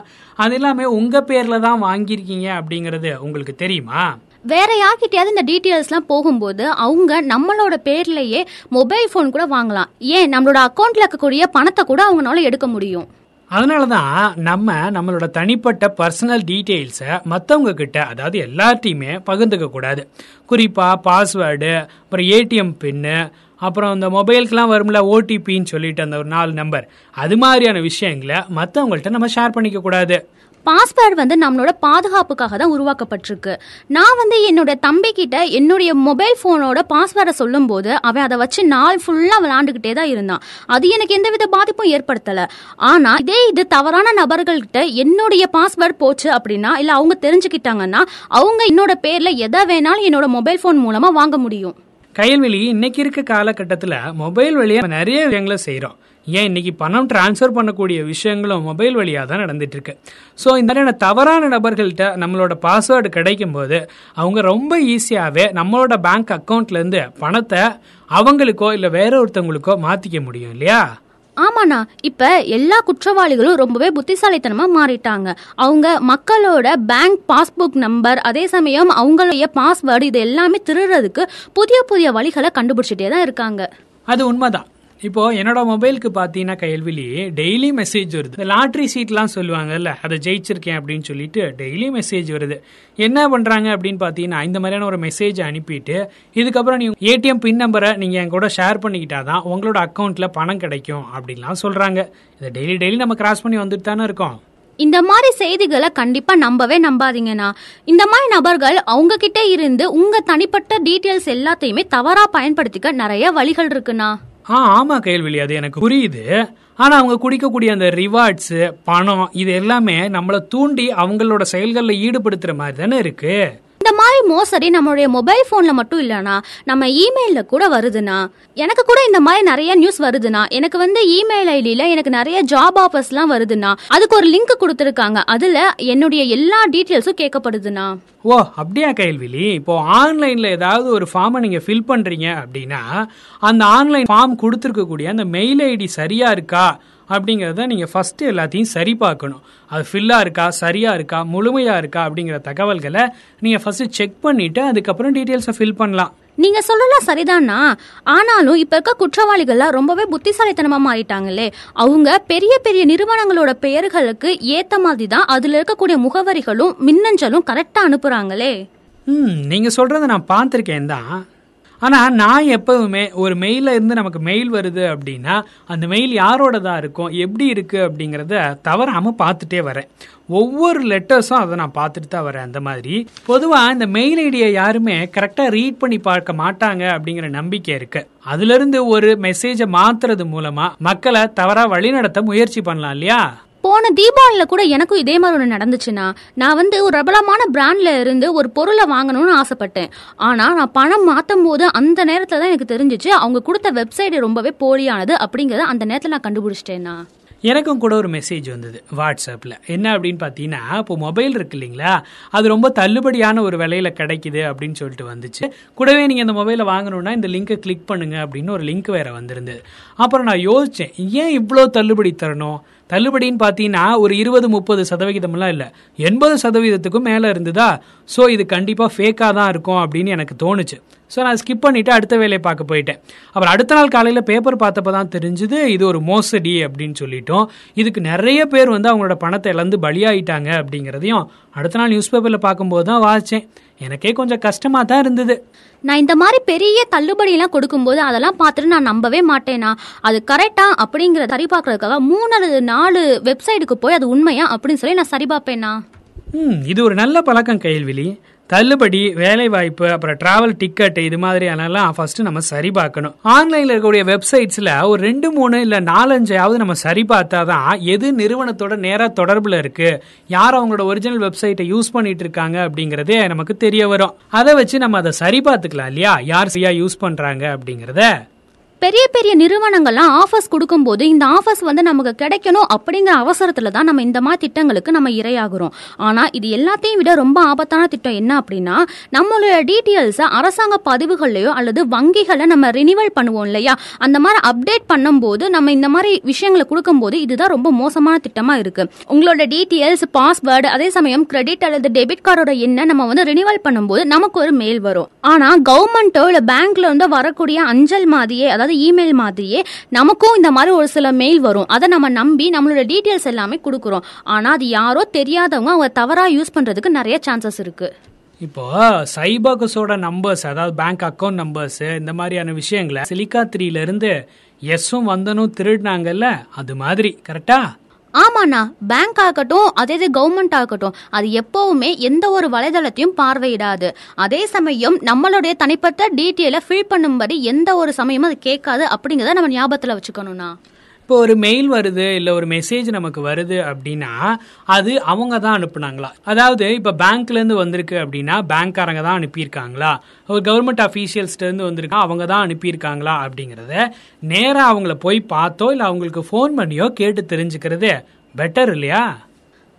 அது எல்லாமே உங்க பேர்ல தான் வாங்கியிருக்கீங்க அப்படிங்கிறது உங்களுக்கு தெரியுமா? வேற யார்கிட்டயாவது இந்த டீட்டெயில்ஸ்லாம் போகும்போது அவங்க நம்மளோட பேர்லயே மொபைல் ஃபோன் கூட வாங்கலாம். ஏன்? நம்மளோட அக்கௌண்ட்ல இருக்கக்கூடிய பணத்தை கூட அவங்களால எடுக்க முடியும். அதனால தான் நம்ம நம்மளோட தனிப்பட்ட பர்சனல் டீட்டெயில்ஸை மற்றவங்க கிட்ட அதாவது எல்லாத்தையுமே பகிர்ந்துக்க கூடாது. குறிப்பாக பாஸ்வேர்டு அப்புறம் ஏடிஎம் பின்னு அப்புறம் இந்த மொபைலுக்குலாம் வரும்ல ஓடிபின்னு சொல்லிட்டு அந்த ஒரு நாலு நம்பர் அது மாதிரியான விஷயங்களை மற்றவங்கள்ட்ட நம்ம ஷேர் பண்ணிக்க கூடாது. பாஸ்வேர்டு வந்து நம்மளோட பாதுகாப்புக்காக தான் உருவாக்கப்பட்டிருக்கு. நான் வந்து என்னோட தம்பி கிட்ட என்னுடைய மொபைல் ஃபோனோட பாஸ்வேர்டை சொல்லும்போது அவன் அதை வச்சு நாள் ஃபுல்லாக விளாண்டுக்கிட்டே தான் இருந்தான். அது எனக்கு எந்தவித பாதிப்பும் ஏற்படுத்தலை. ஆனால் இதே இது தவறான நபர்கள்கிட்ட என்னுடைய பாஸ்வேர்டு போச்சு அப்படின்னா இல்லை அவங்க தெரிஞ்சுக்கிட்டாங்கன்னா அவங்க என்னோட பேரில் எதை வேணாலும் என்னோட மொபைல் ஃபோன் மூலமாக வாங்க முடியும். கையல்வெளி இன்னைக்கு இருக்க காலகட்டத்தில் மொபைல் வழியாக நிறைய விஷயங்களை செய்கிறோம் ஏன் இன்னைக்கு பணம் டிரான்ஸ்ஃபர் பண்ணக்கூடிய விஷயங்களும் மொபைல் வழியாக தான் நடந்துட்டு இருக்கு ஸோ இந்த மாதிரியான தவறான நபர்கள்ட்ட நம்மளோட பாஸ்வேர்டு கிடைக்கும் போது அவங்க ரொம்ப ஈஸியாகவே நம்மளோட பேங்க் அக்கௌண்ட்லேருந்து பணத்தை அவங்களுக்கோ இல்லை வேற ஒருத்தவங்களுக்கோ மாற்றிக்க முடியும் இல்லையா? ஆமாண்ணா இப்ப எல்லா குற்றவாளிகளும் ரொம்பவே புத்திசாலித்தனமா மாறிட்டாங்க. அவங்க மக்களோட பேங்க் பாஸ்புக் நம்பர் அதே சமயம் அவங்களுடைய பாஸ்வேர்டு இது எல்லாமே திருடுறதுக்கு புதிய புதிய வழிகளை கண்டுபிடிச்சிட்டே தான் இருக்காங்க. அது உண்மைதான். இப்போ என்னோட மொபைலுக்கு பார்த்தீங்கன்னா கையல்விலி டெய்லி மெசேஜ் வருது. லாட்ரி சீட்லாம் சொல்லுவாங்கல்ல அதை ஜெயிச்சிருக்கேன் அப்படின்னு சொல்லிட்டு டெய்லி மெசேஜ் வருது. என்ன பண்றாங்க அப்படின்னு பார்த்தீங்கன்னா இந்த மாதிரியான ஒரு மெசேஜ் அனுப்பிட்டு இதுக்கப்புறம் நீ ஏடிஎம் பின் நம்பரை நீங்க என் கூட ஷேர் பண்ணிக்கிட்டாதான் உங்களோட அக்கௌண்ட்ல பணம் கிடைக்கும் அப்படின்லாம் சொல்றாங்க. இதை டெய்லி டெய்லி நம்ம கிராஸ் பண்ணி வந்துட்டு தானே இருக்கோம். இந்த மாதிரி செய்திகளை கண்டிப்பா நம்பவே நம்பாதீங்கண்ணா. இந்த மாதிரி நபர்கள் அவங்கக்கிட்ட இருந்து உங்க தனிப்பட்ட டீட்டெயில்ஸ் எல்லாத்தையுமே தவறா பயன்படுத்திக்க நிறைய வழிகள் இருக்குண்ணா. ஆ ஆமா கேள்வி அது எனக்கு புரியுது. ஆனா அவங்க குடிக்கக்கூடிய அந்த ரிவார்ட்ஸ் பணம் இது எல்லாமே நம்மளை தூண்டி அவங்களோட செயல்களில் ஈடுபடுத்துற மாதிரி தானே இருக்கு? மாதிரி மோசடி நம்மளுடைய மொபைல் போன்ல மட்டும் இல்லனா நம்ம இமெயிலில் கூட வருதுண்ணா. எனக்கு கூட இந்த மாதிரி நிறைய நியூஸ் வருதுண்ணா. எனக்கு வந்து இமெயில் ஐடியில எனக்கு நிறைய ஜாப் ஆஃபர்ஸ்லாம் வருதுண்ணா. அதுக்கு ஒரு லிங்க் கொடுத்துருக்காங்க. அதுல என்னுடைய எல்லா டீட்டெயில்ஸும் கேட்கப்படுதுண்ணா. ஓ அப்படியா கைல்விழி இப்போ ஆன்லைன்ல ஏதாவது ஒரு ஃபார்மை நீங்க ஃபில் பண்றீங்க அப்படின்னா அந்த ஆன்லைன் ஃபார்ம் கொடுத்துருக்கக்கூடிய அந்த மெயில் ஐடி சரியா இருக்கா? அப்படிங்கிறத நீங்கள் ஃபஸ்ட்டு எல்லாத்தையும் சரி பார்க்கணும். அது ஃபில்லாக இருக்கா சரியாக இருக்கா முழுமையாக இருக்கா அப்படிங்கிற தகவல்களை நீங்கள் ஃபஸ்ட்டு செக் பண்ணிவிட்டு அதுக்கப்புறம் டீட்டெயில்ஸை ஃபில் பண்ணலாம். நீங்க சொல்லலாம் சரிதானா? ஆனாலும் இப்ப இருக்க குற்றவாளிகள்லாம் ரொம்பவே புத்திசாலித்தனமா மாறிட்டாங்களே. அவங்க பெரிய பெரிய நிறுவனங்களோட பெயர்களுக்கு ஏத்த மாதிரி தான் அதுல இருக்கக்கூடிய முகவரிகளும் மின்னஞ்சலும் கரெக்டா அனுப்புறாங்களே. ம் நீங்கள் சொல்கிறத நான் பார்த்துருக்கேன் தான் ஆனால் நான் எப்போதுமே ஒரு மெயிலில் இருந்து நமக்கு மெயில் வருது அப்படின்னா அந்த மெயில் யாரோடதாக இருக்கும் எப்படி இருக்குது அப்படிங்கிறத தவறாமல் பார்த்துட்டே வரேன். ஒவ்வொரு லெட்டர்ஸும் அதை நான் பார்த்துட்டு தான் வரேன். அந்த மாதிரி பொதுவாக இந்த மெயில் ஐடியை யாருமே கரெக்டாக ரீட் பண்ணி பார்க்க மாட்டாங்க அப்படிங்கிற நம்பிக்கை இருக்கு. அதுலேருந்து ஒரு மெசேஜை மாத்துறது மூலமாக மக்களை தவறாக வழிநடத்த முயற்சி பண்ணலாம் இல்லையா? போன தீபாவளியில கூட எனக்கும் இதே மாதிரி ஒன்று நடந்துச்சுன்னா நான் வந்து ஒரு பிரபலமான பிராண்டில் இருந்து ஒரு பொருளை வாங்கணும்னு ஆசைப்பட்டேன். ஆனால் நான் பணம் மாற்றும் போது அந்த நேரத்தில் தான் எனக்கு தெரிஞ்சிச்சு அவங்க கொடுத்த வெப்சைட் ரொம்பவே போலியானது அப்படிங்கிறத அந்த நேரத்தில் நான் கண்டுபிடிச்சிட்டேன்னா. எனக்கும் கூட ஒரு மெசேஜ் வந்தது வாட்ஸ்அப்பில் என்ன அப்படின்னு பார்த்தீங்கன்னா இப்போ மொபைல் இருக்கு இல்லைங்களா அது ரொம்ப தள்ளுபடியான ஒரு விலையில கிடைக்குது அப்படின்னு சொல்லிட்டு வந்துச்சு. கூடவே நீங்கள் இந்த மொபைலை வாங்கணும்னா இந்த லிங்கை கிளிக் பண்ணுங்க அப்படின்னு ஒரு லிங்க் வேற வந்திருந்தது. அப்புறம் நான் யோசித்தேன் ஏன் இவ்வளோ தள்ளுபடி தரணும்? தள்ளுபடின்னு பார்த்தீங்கன்னா ஒரு இருபது முப்பது சதவிகிதம்லாம் இல்லை. எண்பது சதவீதத்துக்கும் மேலே இருந்ததா? ஸோ இது கண்டிப்பாக ஃபேக்காக தான் இருக்கும் அப்படின்னு எனக்கு தோணுச்சு. ஸோ நான் ஸ்கிப் பண்ணிவிட்டு அடுத்த வேலையை பார்க்க போயிட்டேன். அப்புறம் அடுத்த நாள் காலையில் பேப்பர் பார்த்தப்ப தான் தெரிஞ்சுது இது ஒரு மோசடி அப்படின்னு சொல்லிட்டோம். இதுக்கு நிறைய பேர் வந்து அவங்களோட பணத்தை இழந்து பலியாயிட்டாங்க அப்படிங்கிறதையும் அடுத்த நாள் நியூஸ் பேப்பரில் பார்க்கும்போது தான் வாசித்தேன் எனக்கே கொஞ்சம் கஷ்டமாக தான் இருந்தது. நான் இந்த மாதிரி பெரிய தள்ளுபடி எல்லாம் கொடுக்கும்போது அதெல்லாம் பார்த்துட்டு நான் நம்பவே மாட்டேனா? அது கரெக்டா அப்படிங்கிற சரி பார்க்கறதுக்காக மூணு அல்லது நாலு வெப்சைட்டுக்கு போய் அது உண்மையா அப்படின்னு சொல்லி நான் சரி பார்ப்பேனா? ம் இது ஒரு நல்ல பழக்கம் கையல்விழி. தள்ளுபடி வேலை வாய்ப்பு அப்புறம் டிராவல் டிக்கெட் இது மாதிரியானலாம் ஃபர்ஸ்ட் நம்ம சரி பார்க்கணும். ஆன்லைன்ல இருக்கக்கூடிய வெப்சைட்ஸ்ல ஒரு ரெண்டு மூணு இல்ல நாலஞ்சாவது நம்ம சரி பார்த்தாதான் எது நிறுவனத்தோட நேரா தொடர்புல இருக்கு யார் அவங்களோட ஒரிஜினல் வெப்சைட்டை யூஸ் பண்ணிட்டு இருக்காங்க அப்படிங்கறதே நமக்கு தெரிய வரும். அதை வச்சு நம்ம அதை சரி பார்த்துக்கலாம் இல்லையா? யார் சரியா யூஸ் பண்றாங்க அப்படிங்கறத பெரிய பெரிய நிறுவனங்கள்லாம் ஆஃபர்ஸ் கொடுக்கும்போது இந்த ஆஃபர்ஸ் வந்து நமக்கு கிடைக்கணும் அப்படிங்கிற அவசரத்தில் தான் நம்ம இந்த மாதிரி திட்டங்களுக்கு நம்ம இரையாகிறோம். ஆனால் இது எல்லாத்தையும் விட ரொம்ப ஆபத்தான திட்டம் என்ன அப்படின்னா நம்மளோட டீட்டெயில்ஸை அரசாங்க பதிவுகள்லையோ அல்லது வங்கிகளை நம்ம ரினிவல் பண்ணுவோம் இல்லையா? அந்த மாதிரி அப்டேட் பண்ணும்போது நம்ம இந்த மாதிரி விஷயங்களை கொடுக்கும்போது இதுதான் ரொம்ப மோசமான திட்டமாக இருக்குது உங்களோட டீட்டெயில்ஸ் பாஸ்வேர்டு அதே சமயம் கிரெடிட் அல்லது டெபிட் கார்டோட எண்ணை நம்ம வந்து ரினிவல் பண்ணும்போது நமக்கு ஒரு மெயில் வரும். ஆனால் கவர்மெண்ட்டோ இல்லை பேங்க்ல இருந்து வரக்கூடிய அஞ்சல் மாதிரியே அதாவது இமெயில் மாதிரியே நமக்கும் இந்த மாதிரி ஒரு சில மெயில் வரும். அதை நம்ம நம்பி நம்மளோட டீட்டெயில்ஸ் எல்லாமே கொடுக்குறோம். ஆனால் அது யாரோ தெரியாதவங்க அவங்க தவறாக யூஸ் பண்ணுறதுக்கு நிறைய சான்சஸ் இருக்குது இப்போ சைபர்கஸோட நம்பர்ஸ் அதாவது பேங்க் அக்கவுண்ட் நம்பர்ஸ் இந்த மாதிரியான விஷயங்களை சிலிக்கா த்ரீல இருந்து எஸ்ஸும் வந்தனும் திருடினாங்கல்ல அது மாதிரி கரெக்டா ஆமாண்ணா பேங்க் ஆகட்டும் அதே இது கவர்மெண்ட் ஆகட்டும் அது எப்போவுமே எந்த ஒரு வலைதளத்தையும் பார்வையிடாது. அதே சமயம் நம்மளுடைய தனிப்பட்ட டீட்டெயிலை ஃபில் பண்ணும்படி எந்த ஒரு சமயமும் அது கேட்காது அப்படிங்கிறத நம்ம ஞாபகத்தில் வச்சுக்கணும்ண்ணா. இப்போ ஒரு மெயில் வருது இல்லை ஒரு மெசேஜ் நமக்கு வருது அப்படின்னா அது அவங்க தான் அனுப்புனாங்களா? அதாவது இப்போ பேங்க்லேருந்து வந்திருக்கு அப்படின்னா பேங்க்காரங்க தான் அனுப்பியிருக்காங்களா? ஒரு கவர்மெண்ட் அஃபீஷியல்ஸ்லேருந்து வந்திருக்கா அவங்க தான் அனுப்பியிருக்காங்களா அப்படிங்கிறத நேராக அவங்கள போய் பார்த்தோ இல்லை அவங்களுக்கு ஃபோன் பண்ணியோ கேட்டு தெரிஞ்சுக்கிறது பெட்டர் இல்லையா?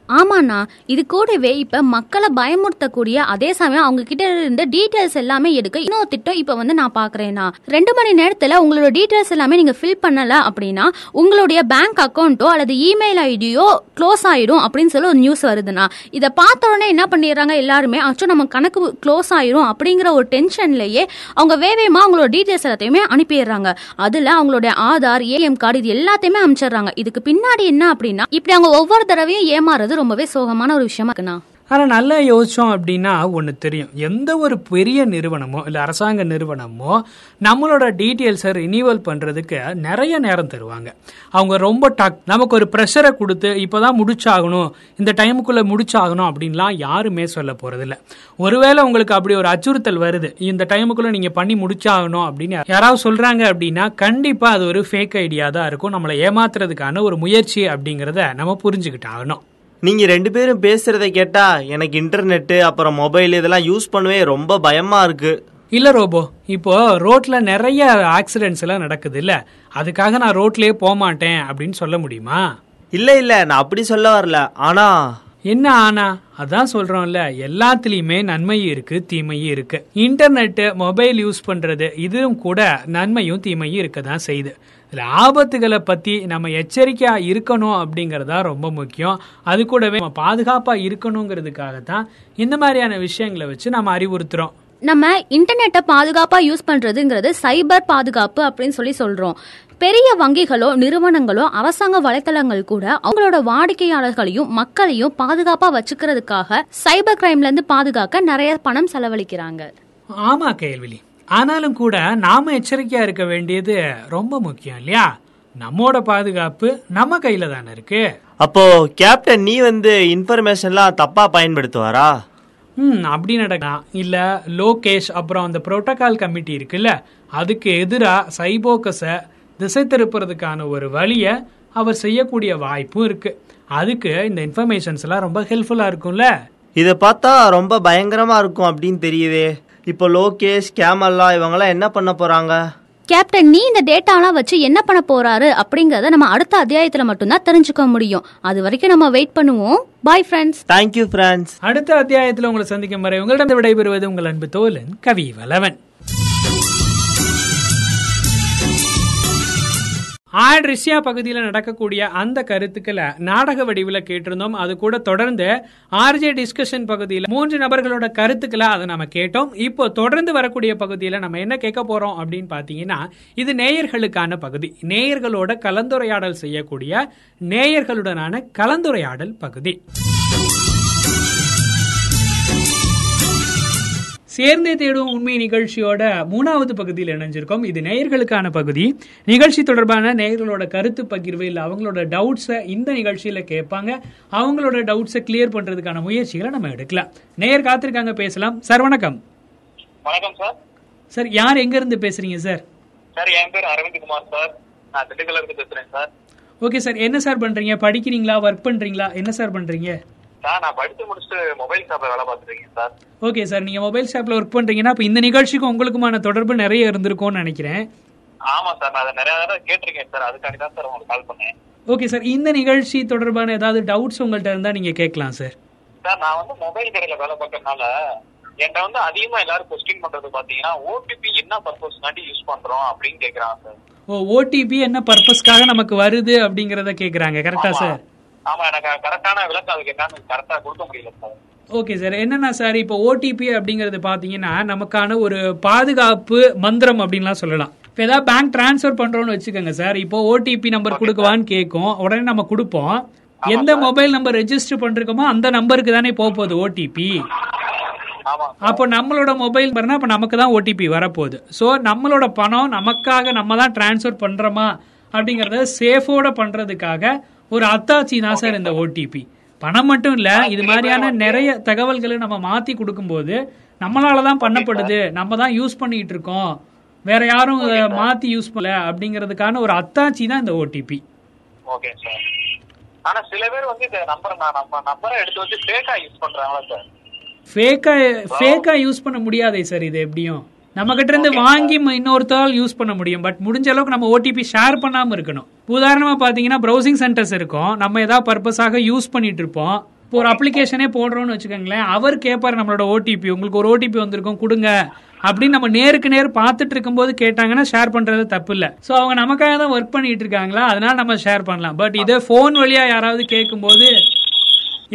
ஆமாண்ணா இது கூடவே இப்ப மக்களை பயமுறுத்தக்கூடிய அதே சமயம் அவங்க கிட்ட இருந்த டீட்டெயில்ஸ் எல்லாமே எடுக்க இன்னொரு திட்டம் இப்ப வந்து நான் பாக்குறேன்னா ரெண்டு மணி நேரத்துல உங்களோட டீட்டெயில்ஸ் எல்லாமே நீங்க ஃபில் பண்ணல அப்படின்னா உங்களுடைய பேங்க் அக்கௌண்ட்டோ அல்லது இமெயில் ஐடியோ க்ளோஸ் ஆயிடும் அப்படின்னு சொல்லி ஒரு நியூஸ் வருதுண்ணா. இதை பார்த்த உடனே என்ன பண்ணிடுறாங்க எல்லாருமே? அச்சோ நம்ம கணக்கு க்ளோஸ் ஆயிரும் அப்படிங்கிற ஒரு டென்ஷன்லயே அவங்க வேவேமா அவங்களோட டீட்டெயில்ஸ் எல்லாத்தையுமே அனுப்பிடுறாங்க. அதுல அவங்களுடைய ஆதார் ஏஎம் கார்டு இது எல்லாத்தையுமே அனுப்பிச்சிடுறாங்க. இதுக்கு பின்னாடி என்ன அப்படின்னா இப்படி அவங்க ஒவ்வொரு தடவையும் ஏமாறுறது ரொம்பவே சோகமான ஒரு விஷயமா இருக்குண்ணா. ஆனால் நல்லா யோசிச்சோம் அப்படின்னா ஒன்று தெரியும். எந்த ஒரு பெரிய நிறுவனமோ இல்லை அரசாங்க நிறுவனமோ நம்மளோட டீட்டெயில்ஸை ரினியூவல் பண்ணுறதுக்கு நிறைய நேரம் தருவாங்க. அவங்க ரொம்ப டக் நமக்கு ஒரு ப்ரெஷரை கொடுத்து இப்போ தான் முடிச்சாகணும் இந்த டைமுக்குள்ளே முடிச்சாகணும் அப்படின்லாம் யாருமே சொல்ல போகிறதில்ல ஒருவேளை உங்களுக்கு அப்படி ஒரு அச்சுறுத்தல் வருது இந்த டைமுக்குள்ளே நீங்கள் பண்ணி முடிச்சாகணும் அப்படின்னு யாராவது சொல்கிறாங்க அப்படின்னா கண்டிப்பாக அது ஒரு ஃபேக் ஐடியா தான் இருக்கும். நம்மளை ஏமாத்துறதுக்கான ஒரு முயற்சி அப்படிங்கிறத நம்ம புரிஞ்சுக்கிட்டாகணும். ஆகணும் நீங்க ரெண்டு பேரும் பேசுறதை கேட்டா எனக்கு இன்டர்நெட் அப்புறம் மொபைல் இதெல்லாம் யூஸ் பண்ணவே ரொம்ப பயமா இருக்கு. இல்ல ரோபோ இப்போ ரோட்ல நிறைய ஆக்சிடென்ட்ஸ் எல்லாம் நடக்குது இல்ல? அதுக்காக நான் ரோட்லயே போக மாட்டேன் அப்படின்னு சொல்ல முடியுமா? இல்ல இல்ல நான் அப்படி சொல்ல வரல. ஆனா என்ன ஆனா? அதான் சொல்றோம்ல எல்லாத்துலயுமே நன்மையும் இருக்கு தீமையும் இருக்கு. இன்டர்நெட் மொபைல் யூஸ் பண்றது இதுவும் கூட நன்மையும் தீமையும் இருக்க தான் செய்யுது. இதுல ஆபத்துகளை பத்தி நம்ம எச்சரிக்கையா இருக்கணும் அப்படிங்கறதா ரொம்ப முக்கியம். அது கூடவே நம்ம பாதுகாப்பா இருக்கணுங்கிறதுக்காக தான் இந்த மாதிரியான விஷயங்களை வச்சு நம்ம அறிவுறுத்துறோம். நம்ம இன்டர்நெட்டை பாதுகாப்பா யூஸ் பண்றதுங்கிறது சைபர் பாதுகாப்பு அப்படின்னு சொல்லி சொல்றோம். பெரிய வங்கிகளோ நிறுவனங்களோ அரசாங்க வலைத்தளங்கள் கூட அவங்களோட வாடிக்கையாளர்களையும் மக்களையும் பாதுகாப்பா வச்சுக்கிறதுக்காக சைபர் கிரைம்ல இருந்து பாதுகாக்க நிறைய பணம் செலவழிக்கிறாங்க. ஆமா கேள்வி ஆனாலும் கூட நாம எச்சரிக்கையா இருக்க வேண்டியது ரொம்ப முக்கியம் இல்லையா? நம்மோட பாதுகாப்பு நம்ம கையில தானே இருக்கு. அப்போ கேப்டன் நீ வந்து இன்ஃபர்மேஷன்லாம் தப்பா பயன்படுத்துவாரா? ம் அப்படி நடக்கலாம். இல்ல லோகேஷ் அப்புறம் அந்த புரோட்டோகால் கமிட்டி இருக்குல்ல அதுக்கு எதிரா சைபோக்கஸை திசை திருப்புறதுக்கான ஒரு வழியை அவர் செய்யக்கூடிய வாய்ப்பும் இருக்கு. அதுக்கு இந்த இன்ஃபர்மேஷன்ஸ் எல்லாம் ரொம்ப ஹெல்ப்ஃபுல்லா இருக்கும்ல. இதை பார்த்தா ரொம்ப பயங்கரமா இருக்கும் அப்படின்னு தெரியுதே. இப்போ லோகேஷ் கேமல்லா இவங்கெல்லாம் என்ன பண்ண போறாங்க? கேப்டன் நீ இந்த டேட்டாலாம் வச்சு என்ன பண்ண போறாரு அப்படிங்கறத நம்ம அடுத்த அத்தியாயத்துல மட்டும்தான் தெரிஞ்சுக்க முடியும். அது வரைக்கும் நம்ம வெயிட் பண்ணுவோம். பாய் ஃப்ரெண்ட்ஸ் தேங்க்யூ ஃப்ரெண்ட்ஸ் அடுத்த அத்தியாயத்துல உங்களை சந்திக்கும் வரை உங்களிடம் விடைபெறுவது உங்கள் அன்பு தோலன் கவி வலவன் ஆட் ரிஷ்யா பகுதியில் நடக்கக்கூடிய அந்த கருத்துக்களை நாடக வடிவில் கேட்டிருந்தோம். அது கூட தொடர்ந்து ஆர்ஜே டிஸ்கஷன் பகுதியில் மூன்று நபர்களோட கருத்துக்களை அதை நம்ம கேட்டோம். இப்போ தொடர்ந்து வரக்கூடிய பகுதியில் நம்ம என்ன கேட்க போறோம் அப்படின்னு பார்த்தீங்கன்னா இது நேயர்களுக்கான பகுதி. நேயர்களோட கலந்துரையாடல் செய்யக்கூடிய நேயர்களுடனான கலந்துரையாடல் பகுதி. சேர்ந்தே தேடும் உண்மை நிகழ்ச்சியோட மூணாவது பகுதியில் இணைஞ்சிருக்கோம். இது நேயர்களுக்கான பகுதி. நிகழ்ச்சி தொடர்பான நேயர்களோட கருத்து பகிர்வு இல்லை அவங்களோட டவுட்ஸை இந்த நிகழ்ச்சியில கேட்பாங்க. அவங்களோட டவுட்ஸை கிளியர் பண்றதுக்கான முயற்சிகளை நம்ம எடுக்கலாம். நேயர் காத்திருக்காங்க பேசலாம். சார் வணக்கம். வணக்கம் சார். சார் யார் எங்க இருந்து பேசுறீங்க சார்? சார் என் பேர் அரவிந்த் குமார் சார். நான் திண்டுக்கல்ல இருந்து பேசுறேன் சார். Okay sir. என்ன சார் பண்றீங்க? படிக்கிறீங்களா? ஒர்க் பண்றீங்களா? என்ன சார் பண்றீங்க? சார் நான் படிச்சு முடிச்சுட்டு மொபைல் ஷாப்ல வேலை பார்த்துட்டு இருக்கேன் சார். ஓகே சார் நீங்க மொபைல் ஷாப்ல ஒர்க் பண்றீங்கன்னா அப்ப இந்த நிகழ்ச்சிக்கும் உங்களுக்குமான தொடர்பு நிறைய இருந்திருக்கும்னு நினைக்கிறேன். ஆமா சார் நான் அதை நிறைய தடவை கேட்டிருக்கேன் சார். அதுக்காண்டி தான் சார் உங்களுக்கு கால் பண்ணேன். ஓகே சார் இந்த நிகழ்ச்சி தொடர்பான ஏதாவது டவுட்ஸ் உங்கள்கிட்ட இருந்தா நீங்க கேட்கலாம் சார் சார் நான் வந்து மொபைல் கடையில வேலை பார்க்கறதுனால என்கிட்ட வந்து அதிகமா எல்லாரும் கொஸ்டின் பண்றது பாத்தீங்கன்னா ஓடிபி என்ன பர்பஸ்க்காண்டி யூஸ் பண்றோம் அப்படின்னு கேக்குறாங்க சார். ஓ ஓடிபி என்ன பர்பஸ்க்காக நமக்கு வருது அப்படிங்கறத கேக்குறாங்க கரெக்டா. சார் ஆமா எனக்கு கரெக்டான விளக்கம் அதுக்கு என்னன்னு கரெக்டா கொடுக்க முடியல சார் ஓகே சார் என்னன்னா சார் இப்போ ஓடிபி அப்படிங்கறது பாத்தீங்கன்னா நமக்கான ஒரு பாதுகாப்பு மந்திரம் அப்படின்லாம் சொல்லலாம். இப்போ ஏதாவது பேங்க் டிரான்ஸ்ஃபர் பண்றோம்னு வச்சுக்கோங்க சார் இப்போ ஓடிபி நம்பர் கொடுக்கவான்னு கேட்கும். உடனே நம்ம கொடுப்போம். எந்த மொபைல் நம்பர் ரெஜிஸ்டர் பண்றோமோ அந்த நம்பருக்கு தானே போக போகுது ஓடிபி அப்போ நம்மளோட மொபைல் நம்பர்னா அப்போ நமக்கு தான் ஓடிபி வரப்போகுது. ஸோ நம்மளோட பணம் நமக்காக நம்ம தான் டிரான்ஸ்ஃபர் பண்றோமா அப்படிங்கறத சேஃபோட பண்றதுக்காக ஒரு அத்தாச்சி தான் சார் இந்த ஓடிபி பணம் மட்டும் இல்ல இது மாதிரியான நிறைய தகவல்களை நம்ம மாத்தி கொடுக்கும்போது நம்மளால தான் பண்ணப்படுது நம்ம தான் யூஸ் பண்ணிட்டு இருக்கோம். வேற யாரும் மாத்தி யூஸ் பண்ணல அப்படிங்கிறதுக்கான ஒரு அத்தாச்சி தான் இந்த ஓடிபி ஓகே சார் ஆனா சில பேர் வந்து இந்த நம்பர் நம்ம நம்பரை எடுத்து வச்சு ஃபேக்கா யூஸ் பண்றாங்களா சார் ஃபேக்கா ஃபேக்கா யூஸ் பண்ண முடியாதே சார் இது எப்படியும். நம்ம கிட்ட இருந்து வாங்கி இன்னொருத்தால் யூஸ் பண்ண முடியும். பட் முடிஞ்ச அளவுக்கு நம்ம ஓடிபி ஷேர் பண்ணாம இருக்கணும். உதாரணமா பாத்தீங்கன்னா ப்ரௌசிங் சென்டர்ஸ் இருக்கும். நம்ம ஏதாவது பர்பஸாக யூஸ் பண்ணிட்டு இருப்போம். இப்போ ஒரு அப்ளிகேஷனே போடுறோம்னு வச்சுக்கோங்களேன். அவர் கேட்பாரு நம்மளோட ஓடிபி உங்களுக்கு ஒரு ஓடிபி வந்திருக்கும் கொடுங்க. அப்படின்னு நம்ம நேருக்கு நேர் பார்த்துட்டு இருக்கும்போது கேட்டாங்கன்னா ஷேர் பண்றது தப்பு இல்ல சோ அவங்க நமக்காக தான் ஒர்க் பண்ணிட்டு இருக்காங்களா? அதனால நம்ம ஷேர் பண்ணலாம். பட் இதே ஃபோன் வழியா யாராவது கேட்கும்போது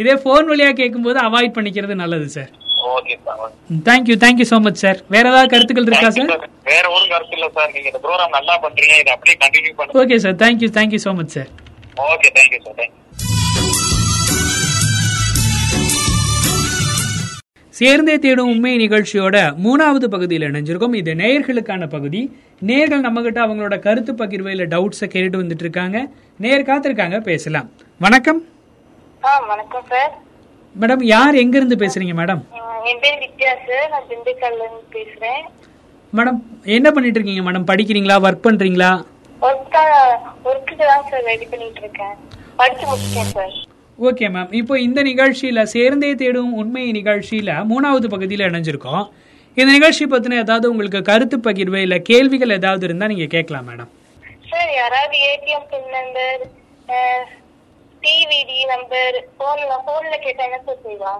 இதே ஃபோன் வழியா கேட்கும்போது அவாய்ட் பண்ணிக்கிறது நல்லது sir okay sir thank you thank you so much sir வேற ஏதாவது கருத்துக்கள் இருக்கா சார் வேற ஒரு கருத்து இல்ல சார் நீங்க இந்த ப்ரோக்ராம் நல்லா பண்றீங்க. இதை அப்படியே கண்டினியூ பண்ணுங்க. Okay sir thank you thank you so much sir okay thank you sir thank you சேர்ந்தே தேடும் உண்மை நிகழ்ச்சியோட மூணாவது பகுதியில் இணைஞ்சிருக்கோம். இது நேயர்களுக்கான பகுதி. நேயர்கள் நம்ம கிட்ட அவங்களோட கருத்து பகிர்வு இல்ல டவுட்ஸை கேட்டுட்டு வந்துட்டு இருக்காங்க. நேயர் காத்திருக்காங்க பேசலாம். வணக்கம். ஆ வணக்கம் சார் மேடம் யார் எங்க இருந்து பேசுறீங்க மேடம்? என் பேர் வித்யா சார். நான் திண்டுக்கல்ல இருந்து பேசுறேன். மேடம் என்ன பண்ணிட்டு இருக்கீங்க மேடம்? படிக்கிறீங்களா? ஒர்க் பண்றீங்களா? ஒர்க் ஒர்க்குக்கு தான் சார் ரெடி பண்ணிட்டு இருக்கேன் படிச்சு முடிச்சிட்டேன் சார். Okay ma'am. இப்போ இந்த நிகழ்ச்சியில சேர்ந்தே தேடும் உண்மை நிகழ்ச்சியில மூணாவது பகுதியில் இணைஞ்சிருக்கோம். இந்த நிகழ்ச்சி பத்தின ஏதாவது உங்களுக்கு கருத்து பகிர்வு இல்ல கேள்விகள் ஏதாவது இருந்தா நீங்க கேட்கலாம் மேடம். சார் யாராவது ATM pin number DVD number போன்ல போன்ல கேட்டா என்ன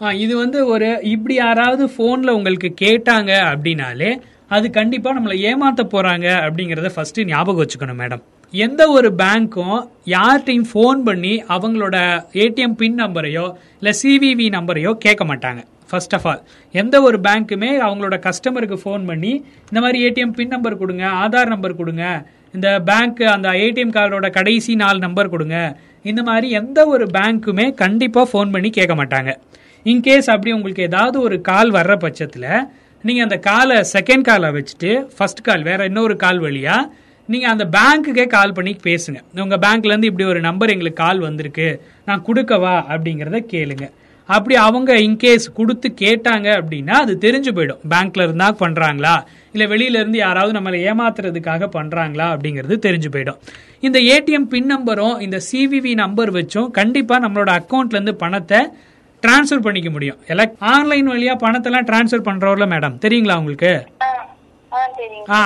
ஆ, இது வந்து ஒரு இப்படி யாராவது ஃபோனில் உங்களுக்கு கேட்டாங்க அப்படின்னாலே அது கண்டிப்பாக நம்மளை ஏமாற்ற போகிறாங்க அப்படிங்கிறத ஃபஸ்ட்டு ஞாபகம் வச்சுக்கணும் மேடம் எந்த ஒரு பேங்க்கும் யார்கிட்டையும் ஃபோன் பண்ணி அவங்களோட ஏடிஎம் பின் நம்பரையோ இல்லை சிவிவி நம்பரையோ கேட்க மாட்டாங்க. ஃபர்ஸ்ட் ஆஃப் ஆல் எந்த ஒரு பேங்க்குமே அவங்களோட கஸ்டமருக்கு ஃபோன் பண்ணி இந்த மாதிரி ஏடிஎம் பின் நம்பர் கொடுங்க ஆதார் நம்பர் கொடுங்க இந்த பேங்க் அந்த ஏடிஎம் கார்டோட கடைசி நாலு நம்பர் கொடுங்க இந்த மாதிரி எந்த ஒரு பேங்க்குமே கண்டிப்பாக ஃபோன் பண்ணி கேட்க மாட்டாங்க. இன்கேஸ் அப்படி உங்களுக்கு ஏதாவது ஒரு கால் வர்ற பட்சத்தில் நீங்கள் அந்த காலை செகண்ட் காலை வச்சுட்டு ஃபர்ஸ்ட் கால் வேற இன்னொரு கால் வழியாக நீங்கள் அந்த பேங்க்குக்கே கால் பண்ணி பேசுங்க. உங்கள் பேங்க்லேருந்து இப்படி ஒரு நம்பர் எங்களுக்கு கால் வந்திருக்கு. நான் கொடுக்கவா? அப்படிங்கிறத கேளுங்க. அப்படி அவங்க இன்கேஸ் கொடுத்து கேட்டாங்க அப்படின்னா அது தெரிஞ்சு போயிடும். பேங்க்ல இருந்தா பண்றாங்களா? இல்ல வெளியில இருந்து யாராவது நம்மளை ஏமாத்துறதுக்காக பண்றாங்களா அப்படிங்கிறது தெரிஞ்சு போயிடும். இந்த ஏடிஎம் பின் நம்பரும் இந்த சிவிவி நம்பர் வச்சும் கண்டிப்பா நம்மளோட அக்கௌண்ட்ல இருந்து பணத்தை டிரான்ஸ்ஃபர் பண்ணிக்க முடியும். எல்லாம் ஆன்லைன் வழியா பணத்தெல்லாம் டிரான்ஸ்ஃபர் பண்றோம்ல மேடம் தெரியுங்களா உங்களுக்கு?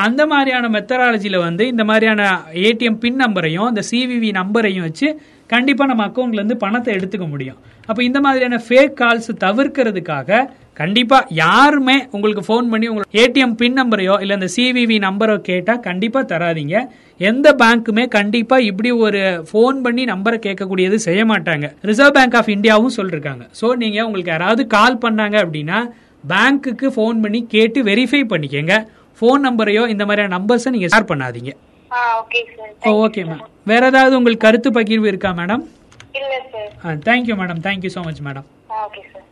அந்த மாதிரியான மெத்தடாலஜில வந்து இந்த மாதிரியான ஏடிஎம் பின் நம்பரையும் இந்த சிவிவி நம்பரையும் வச்சு கண்டிப்பா நம்ம அக்கௌண்ட்ல இருந்து பணத்தை எடுத்துக்க முடியும். அப்ப இந்த மாதிரியான ஃபேக் கால்ஸ் தவிர்க்கிறதுக்காக கண்டிப்பா யாருமே உங்களுக்கு ஃபோன் பண்ணி உங்களுக்கு ஏடிஎம் பின் நம்பரையோ இல்ல இந்த சிவிவி நம்பரோ கேட்டா கண்டிப்பா தராதீங்க. எந்த பேங்க்குமே கண்டிப்பா இப்படி ஒரு ஃபோன் பண்ணி நம்பரை கேட்கக்கூடியது செய்ய மாட்டாங்க. ரிசர்வ் பேங்க் ஆஃப் இந்தியாவும் சொல்லிருக்காங்க. சோ நீங்க உங்களுக்கு யாராவது கால் பண்ணாங்க அப்படின்னா பேங்க்குக்கு ஃபோன் பண்ணி கேட்டு வெரிஃபை பண்ணிக்கங்க. ஃபோன் நம்பரையோ இந்த மாதிரியான நம்பர்ஸை நீங்க ஷேர் பண்ணாதீங்க. ஓகே மேம் வேற ஏதாவது உங்களுக்கு கருத்து பகிர்வு இருக்கா மேடம் இல்ல sir thank you madam thank you so much madam ah okay sir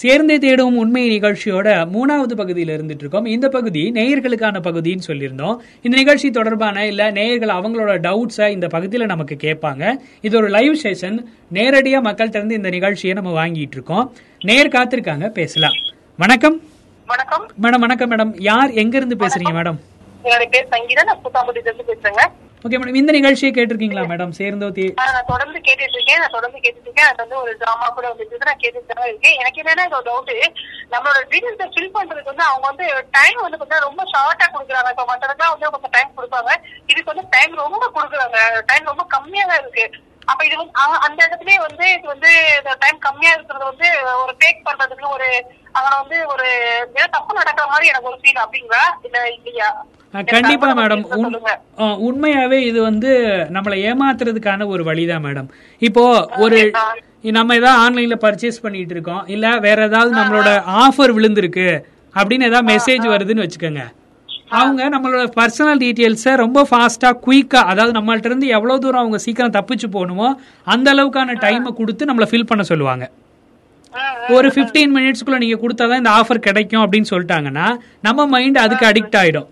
சேர்ந்தே தேடும் உண்மை நிகழ்ச்சியோட மூணாவது பகுதியில் இருந்துட்டு இருக்கோம் இந்த பகுதி நேயர்களுக்கான பகுதின்னு சொல்லியிருந்தோம். இந்த நிகழ்ச்சி தொடர்பான இல்ல நேயர்கள் அவங்களோட டவுட்ஸை இந்த பகுதியில் நமக்கு கேட்பாங்க. இது ஒரு லைவ் செஷன் நேரடியா மக்கள்கிட்ட இருந்து இந்த நிகழ்ச்சியை நம்ம வாங்கிட்டு இருக்கோம் நேர் காத்திருக்காங்க பேசலாம். வணக்கம். வணக்கம். மேடம் வணக்கம் மேடம். யார் எங்க இருந்து பேசுறீங்க மேடம்? என்னோட பேர் சங்கீதா. நான் புத்தாம்பட்டில இருந்து பேசுறேங்க. ஓகே மேடம் இந்த நிகழ்ச்சியை கேட்டிருக்கீங்களா மேடம் சேர்ந்தோ தே நான் தொடர்ந்து கேட்டுட்டு இருக்கேன் நான் தொடர்ந்து கேட்டுட்டு இருக்கேன் அது வந்து ஒரு டிராமா கூட வந்துட்டு நான் கேட்டுட்டு தான் இருக்கேன். எனக்கு என்னன்னா இது டவுட் நம்மளோட டீடைல்ஸை ஃபில் பண்றதுக்கு வந்து அவங்க வந்து டைம் வந்து கொஞ்சம் ரொம்ப ஷார்ட்டா கொடுக்குறாங்க. இப்போ மற்றதுக்கெல்லாம் வந்து கொஞ்சம் டைம் கொடுப்பாங்க. இதுக்கு வந்து டைம் ரொம்ப கொடுக்குறாங்க. டைம் ரொம்ப கம்மியா தான் இருக்கு. அப்ப இது வந்து அந்த இடத்துலயே வந்து இது வந்து டைம் கம்மியா இருக்கிறது வந்து ஒரு டேக் பண்றதுக்கு ஒரு அங்க வந்து ஒரு ஏதோ தப்பு நடக்கிற மாதிரி எனக்கு ஒரு ஃபீல் அப்படிங்களா? இல்ல இல்லையா? கண்டிப்பா மேடம் உண்மையாவே இது வந்து நம்மளை ஏமாத்துறதுக்கான ஒரு வழிதான் மேடம் இப்போ ஒரு நம்ம ஏதாவது ஆன்லைன்ல பர்ச்சேஸ் பண்ணிட்டு இருக்கோம். இல்ல வேற ஏதாவது நம்மளோட ஆஃபர் விழுந்திருக்கு. அப்படின்னு ஏதாவது மெசேஜ் வருதுன்னு வச்சுக்கோங்க. அவங்க நம்மளோட பர்சனல் டீட்டெயில்ஸை ரொம்ப ஃபாஸ்டா குயிக்கா அதாவது நம்மள்ட்ட இருந்து எவ்வளவு தூரம் அவங்க சீக்கிரம் தப்பிச்சு போகணுமோ அந்த அளவுக்கான டைமை கொடுத்து நம்மளை ஃபில் பண்ண சொல்லுவாங்க. ஒரு 15 மினிட்ஸ்க்குள்ள நீங்க கொடுத்தாதான் இந்த ஆஃபர் கிடைக்கும் அப்படின்னு சொல்லிட்டாங்கன்னா நம்ம மைண்ட் அதுக்கு அடிக்ட் ஆயிடும்.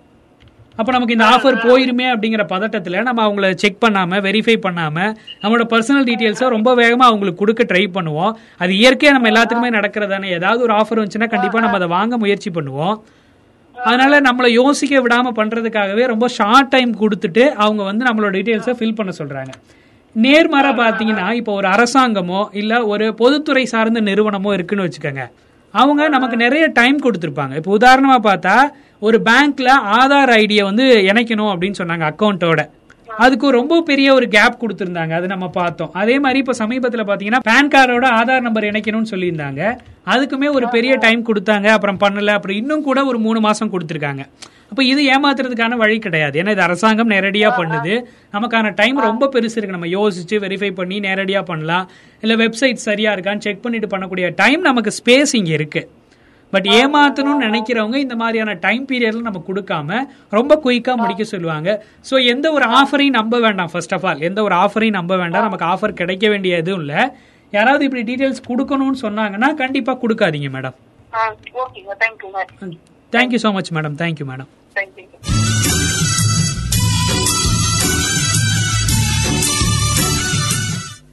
அப்ப நமக்கு இந்த ஆஃபர் போயிருமே அப்படிங்கிற பதட்டத்துல நம்ம அவங்கள செக் பண்ணாம வெரிஃபை பண்ணாம நம்மளோட பர்சனல் டீடைல்ஸை ரொம்ப வேகமா அவங்களுக்கு கொடுக்க ட்ரை பண்ணுவோம். அது இயற்கையா நம்ம எல்லாத்துக்குமே நடக்கிறதானே. ஏதாவது ஒரு ஆஃபர் வந்துச்சுன்னா கண்டிப்பா நம்ம அதை வாங்க முயற்சி பண்ணுவோம். அதனால நம்மளை யோசிக்க விடாம பண்றதுக்காகவே ரொம்ப ஷார்ட் டைம் கொடுத்துட்டு அவங்க வந்து நம்மளோட டீடைல்ஸை ஃபில் பண்ண சொல்றாங்க. நேர்மாற பாத்தீங்கன்னா இப்போ ஒரு அரசாங்கமோ இல்ல ஒரு பொதுத்துறை சார்ந்த நிறுவனமோ இருக்குன்னு வச்சுக்கோங்க. அவங்க நமக்கு நிறைய டைம் கொடுத்துருப்பாங்க. இப்போ உதாரணமா பார்த்தா ஒரு பேங்க்ல ஆதார் ஐடியை வந்து இணைக்கணும் அப்படின்னு சொன்னாங்க அக்கௌண்ட்டோட அதுக்கு ரொம்ப பெரிய ஒரு கேப் கொடுத்துருந்தாங்க. அது நம்ம பார்த்தோம். அதே மாதிரி இப்போ சமீபத்தில் பார்த்தீங்கன்னா பேன் கார்டோட ஆதார் நம்பர் இணைக்கணும்னு சொல்லியிருந்தாங்க. அதுக்குமே ஒரு பெரிய டைம் கொடுத்தாங்க. அப்புறம் பண்ணல. அப்புறம் இன்னும் கூட ஒரு மூணு மாசம் கொடுத்துருக்காங்க. அப்போ இது ஏமாத்துறதுக்கான வழி கிடையாது. ஏன்னா இது அரசாங்கம் நேரடியா பண்ணுது. நமக்கான டைம் ரொம்ப பெருசு இருக்கு. நம்ம யோசிச்சு வெரிஃபை பண்ணி நேரடியா பண்ணலாம். இல்ல வெப்சைட் சரியா இருக்கான்னு செக் பண்ணிட்டு பண்ணக்கூடிய டைம் நமக்கு ஸ்பேஸ் இங்க இருக்கு. பட் ஏமாத்தணும்னு நினைக்கிறவங்க இந்த மாதிரியான டைம் பீரியட்ல நம்ம கொடுக்காம ரொம்ப குயிக்கா முடிக்க சொல்லுவாங்க. ஸோ எந்த ஒரு ஆஃபரையும் நம்ப வேண்டாம் ஃபர்ஸ்ட் ஆஃப் ஆல் எந்த ஒரு ஆஃபரையும் நம்ப வேண்டாம். நமக்கு ஆஃபர் கிடைக்க வேண்டிய எதுவும் இல்லை. யாராவது இப்படி டீடைல்ஸ் கொடுக்கணும்னு சொன்னாங்கன்னா கண்டிப்பா கொடுக்காதீங்க madam thank you so much madam thank you madam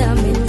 Recuérdame